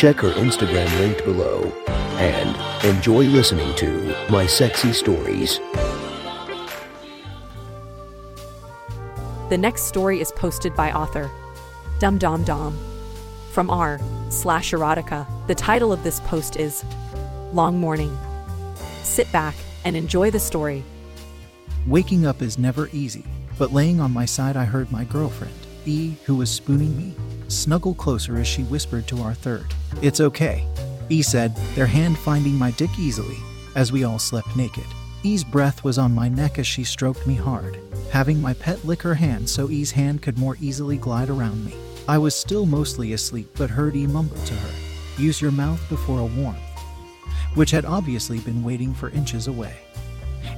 Check her Instagram linked below and enjoy listening to My Sexy Stories. The next story is posted by author Dum Dom Dom from r slash erotica. The title of this post is Long Morning. Sit back and enjoy the story. Waking up is never easy, but laying on my side, I heard my girlfriend, E, who was spooning me, snuggle closer as she whispered to our third. It's okay, E said, their hand finding my dick easily, as we all slept naked. E's breath was on my neck as she stroked me hard, having my pet lick her hand so E's hand could more easily glide around me. I was still mostly asleep, but heard E mumble to her, Use your mouth before a warmth, which had obviously been waiting for inches away.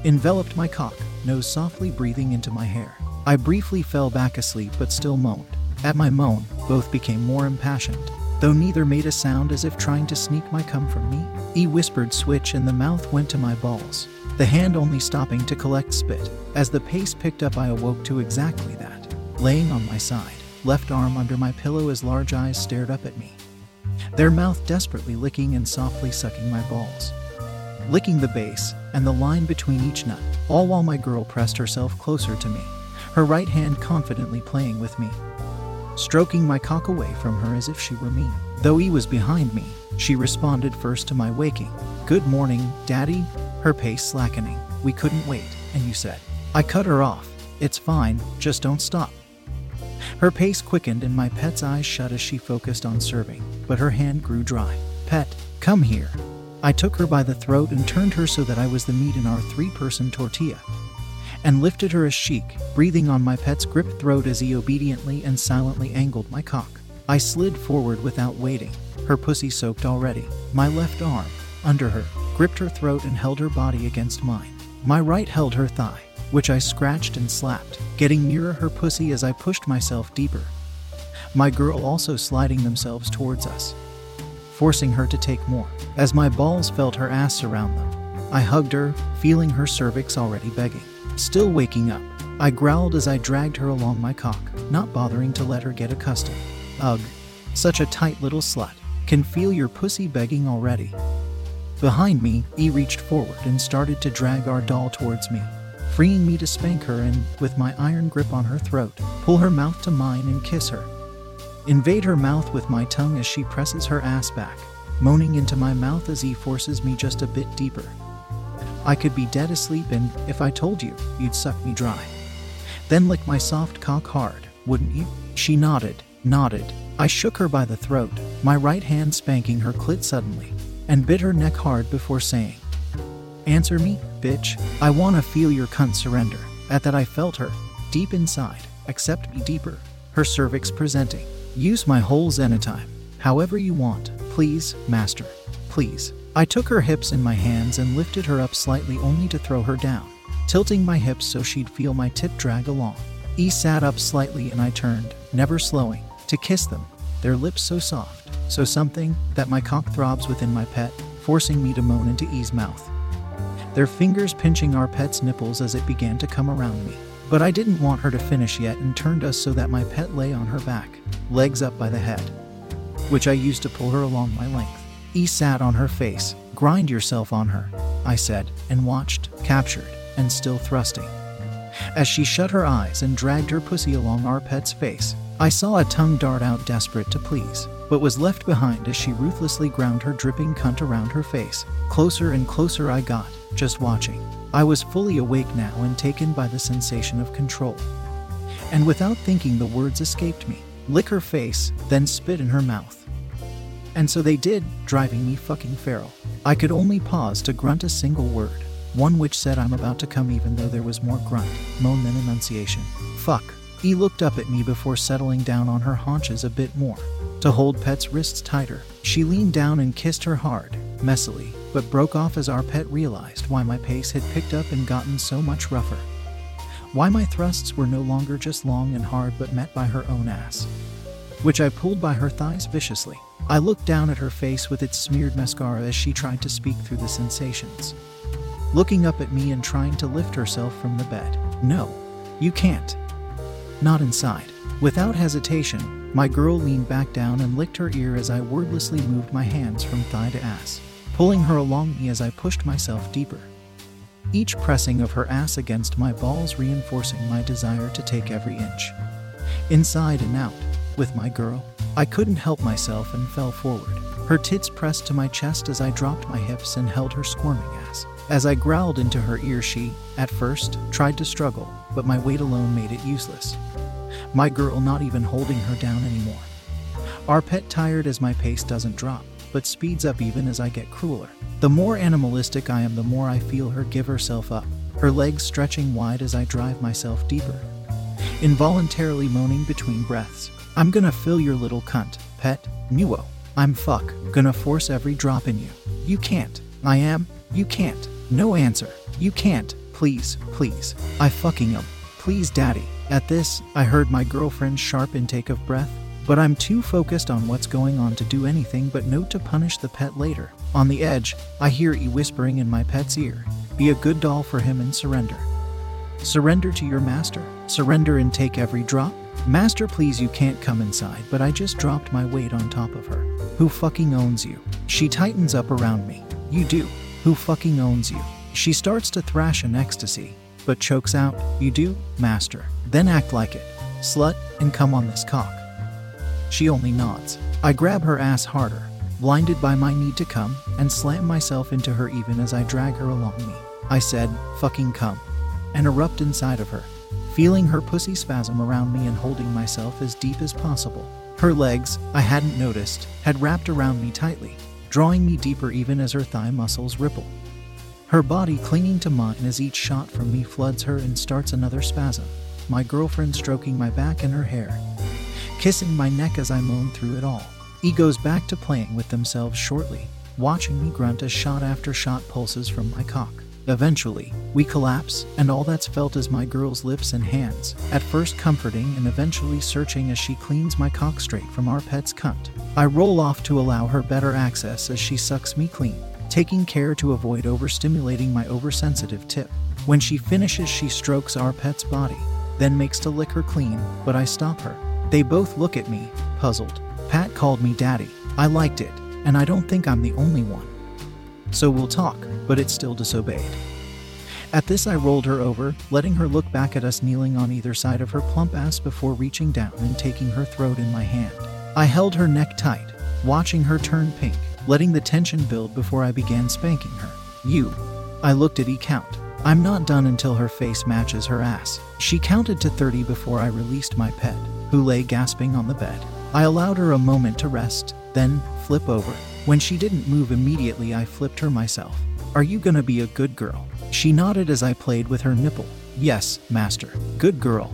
Enveloped my cock, nose softly breathing into my hair. I briefly fell back asleep but still moaned. At my moan, both became more impassioned, though neither made a sound as if trying to sneak my cum from me. E whispered switch and the mouth went to my balls, the hand only stopping to collect spit. As the pace picked up, I awoke to exactly that. Laying on my side, left arm under my pillow as large eyes stared up at me, their mouth desperately licking and softly sucking my balls. Licking the base and the line between each nut, all while my girl pressed herself closer to me, her right hand confidently playing with me stroking my cock away from her as if she were me. Though he was behind me, she responded first to my waking. Good morning, Daddy. Her pace slackening. We couldn't wait, and you said. I cut her off. It's fine, just don't stop. Her pace quickened and my pet's eyes shut as she focused on serving, but her hand grew dry. Pet, come here. I took her by the throat and turned her so that I was the meat in our three person tortilla and lifted her as chic, breathing on my pet's gripped throat as he obediently and silently angled my cock. I slid forward without waiting, her pussy soaked already. My left arm, under her, gripped her throat and held her body against mine. My right held her thigh, which I scratched and slapped, getting nearer her pussy as I pushed myself deeper. My girl also sliding themselves towards us, forcing her to take more. As my balls felt her ass around them, I hugged her, feeling her cervix already begging. Still waking up, I growled as I dragged her along my cock, not bothering to let her get accustomed. Ugh, such a tight little slut. Can feel your pussy begging already. Behind me, E reached forward and started to drag our doll towards me, freeing me to spank her and, with my iron grip on her throat, pull her mouth to mine and kiss her. Invade her mouth with my tongue as she presses her ass back, moaning into my mouth as E forces me just a bit deeper. I could be dead asleep, and if I told you, you'd suck me dry. Then lick my soft cock hard, wouldn't you? She nodded, nodded. I shook her by the throat, my right hand spanking her clit suddenly, and bit her neck hard before saying, Answer me, bitch. I wanna feel your cunt surrender. At that, I felt her, deep inside, accept me deeper, her cervix presenting. Use my holes anytime, however you want, please, master, please. I took her hips in my hands and lifted her up slightly only to throw her down, tilting my hips so she'd feel my tip drag along. E sat up slightly and I turned, never slowing, to kiss them, their lips so soft, so something that my cock throbs within my pet, forcing me to moan into E's mouth. Their fingers pinching our pet's nipples as it began to come around me. But I didn't want her to finish yet and turned us so that my pet lay on her back, legs up by the head, which I used to pull her along my length. E sat on her face. Grind yourself on her, I said, and watched, captured, and still thrusting. As she shut her eyes and dragged her pussy along our pet's face, I saw a tongue dart out desperate to please, but was left behind as she ruthlessly ground her dripping cunt around her face. Closer and closer I got, just watching. I was fully awake now and taken by the sensation of control. And without thinking, the words escaped me lick her face, then spit in her mouth. And so they did, driving me fucking feral. I could only pause to grunt a single word, one which said I'm about to come even though there was more grunt, moan than enunciation. Fuck. E looked up at me before settling down on her haunches a bit more. To hold Pet's wrists tighter, she leaned down and kissed her hard, messily, but broke off as our pet realized why my pace had picked up and gotten so much rougher. Why my thrusts were no longer just long and hard but met by her own ass, which I pulled by her thighs viciously. I looked down at her face with its smeared mascara as she tried to speak through the sensations, looking up at me and trying to lift herself from the bed. No, you can't. Not inside. Without hesitation, my girl leaned back down and licked her ear as I wordlessly moved my hands from thigh to ass, pulling her along me as I pushed myself deeper. Each pressing of her ass against my balls reinforcing my desire to take every inch. Inside and out, with my girl, I couldn't help myself and fell forward. Her tits pressed to my chest as I dropped my hips and held her squirming ass. As I growled into her ear, she, at first, tried to struggle, but my weight alone made it useless. My girl not even holding her down anymore. Our pet tired as my pace doesn't drop, but speeds up even as I get crueler. The more animalistic I am, the more I feel her give herself up, her legs stretching wide as I drive myself deeper. Involuntarily moaning between breaths, I'm gonna fill your little cunt, pet, nuo. I'm fuck, gonna force every drop in you. You can't. I am. You can't. No answer. You can't. Please, please. I fucking am. Please, daddy. At this, I heard my girlfriend's sharp intake of breath, but I'm too focused on what's going on to do anything but note to punish the pet later. On the edge, I hear E whispering in my pet's ear Be a good doll for him and surrender. Surrender to your master. Surrender and take every drop. Master, please, you can't come inside, but I just dropped my weight on top of her. Who fucking owns you? She tightens up around me. You do. Who fucking owns you? She starts to thrash in ecstasy, but chokes out, You do, master. Then act like it. Slut, and come on this cock. She only nods. I grab her ass harder, blinded by my need to come, and slam myself into her even as I drag her along me. I said, fucking come, and erupt inside of her, feeling her pussy spasm around me and holding myself as deep as possible. Her legs, I hadn't noticed, had wrapped around me tightly, drawing me deeper even as her thigh muscles ripple. Her body clinging to mine as each shot from me floods her and starts another spasm. My girlfriend stroking my back and her hair, kissing my neck as I moan through it all. E goes back to playing with themselves shortly, watching me grunt as shot after shot pulses from my cock. Eventually, we collapse, and all that's felt is my girl's lips and hands, at first comforting and eventually searching as she cleans my cock straight from our pet's cunt. I roll off to allow her better access as she sucks me clean, taking care to avoid overstimulating my oversensitive tip. When she finishes, she strokes our pet's body, then makes to lick her clean, but I stop her. They both look at me, puzzled. Pat called me daddy. I liked it, and I don't think I'm the only one. So we'll talk, but it still disobeyed. At this, I rolled her over, letting her look back at us kneeling on either side of her plump ass before reaching down and taking her throat in my hand. I held her neck tight, watching her turn pink, letting the tension build before I began spanking her. You. I looked at E count. I'm not done until her face matches her ass. She counted to 30 before I released my pet who lay gasping on the bed. I allowed her a moment to rest, then flip over. When she didn't move immediately, I flipped her myself. Are you gonna be a good girl? She nodded as I played with her nipple. Yes, master. Good girl.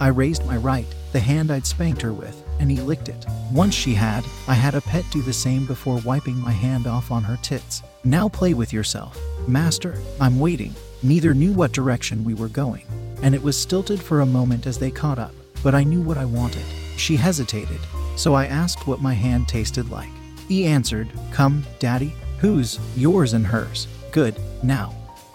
I raised my right, the hand I'd spanked her with, and he licked it. Once she had, I had a pet do the same before wiping my hand off on her tits. Now play with yourself. Master, I'm waiting. Neither knew what direction we were going, and it was stilted for a moment as they caught up but I knew what I wanted. She hesitated, so I asked what my hand tasted like. He answered, Come, Daddy. Whose? Yours and hers. Good, now.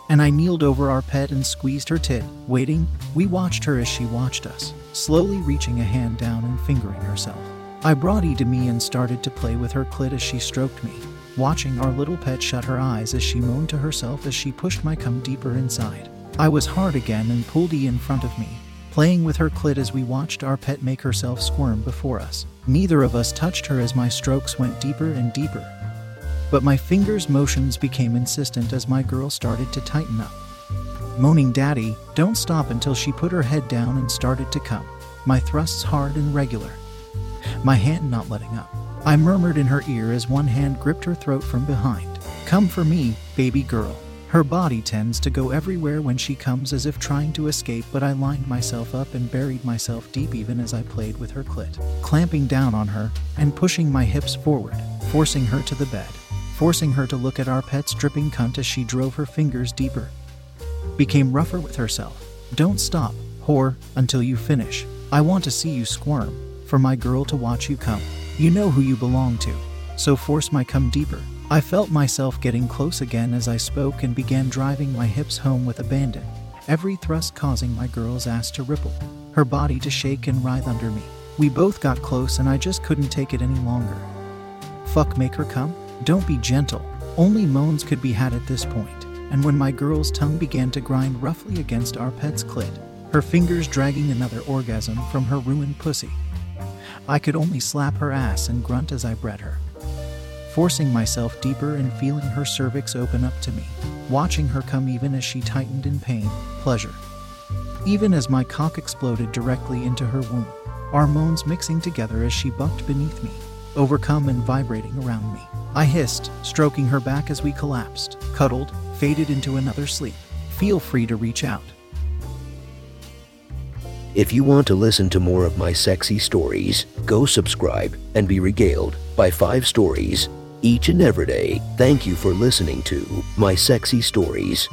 And I kneeled over our pet and squeezed her tit, waiting. We watched her as she watched us, slowly reaching a hand down and fingering herself. I brought E to me and started to play with her clit as she stroked me, watching our little pet shut her eyes as she moaned to herself as she pushed my cum deeper inside. I was hard again and pulled E in front of me, playing with her clit as we watched our pet make herself squirm before us. Neither of us touched her as my strokes went deeper and deeper. But my fingers' motions became insistent as my girl started to tighten up. Moaning, Daddy, don't stop until she put her head down and started to come, my thrusts hard and regular, my hand not letting up. I murmured in her ear as one hand gripped her throat from behind. Come for me, baby girl. Her body tends to go everywhere when she comes as if trying to escape, but I lined myself up and buried myself deep even as I played with her clit, clamping down on her and pushing my hips forward, forcing her to the bed. forcing her to look at our pet's dripping cunt as she drove her fingers deeper. Became rougher with herself. Don't stop, whore, until you finish. I want to see you squirm, for my girl to watch you come. You know who you belong to, so force my come deeper. I felt myself getting close again as I spoke and began driving my hips home with abandon, every thrust causing my girl's ass to ripple, her body to shake and writhe under me. We both got close and I just couldn't take it any longer. Fuck, make her come? Don't be gentle. Only moans could be had at this point, and when my girl's tongue began to grind roughly against our pet's clit, her fingers dragging another orgasm from her ruined pussy. I could only slap her ass and grunt as I bred her, forcing myself deeper and feeling her cervix open up to me, watching her come even as she tightened in pain, pleasure. Even as my cock exploded directly into her womb, our moans mixing together as she bucked beneath me, overcome and vibrating around me. I hissed, stroking her back as we collapsed, cuddled, faded into another sleep. Feel free to reach out. If you want to listen to more of my sexy stories, go subscribe and be regaled by five stories each and every day. Thank you for listening to My Sexy Stories.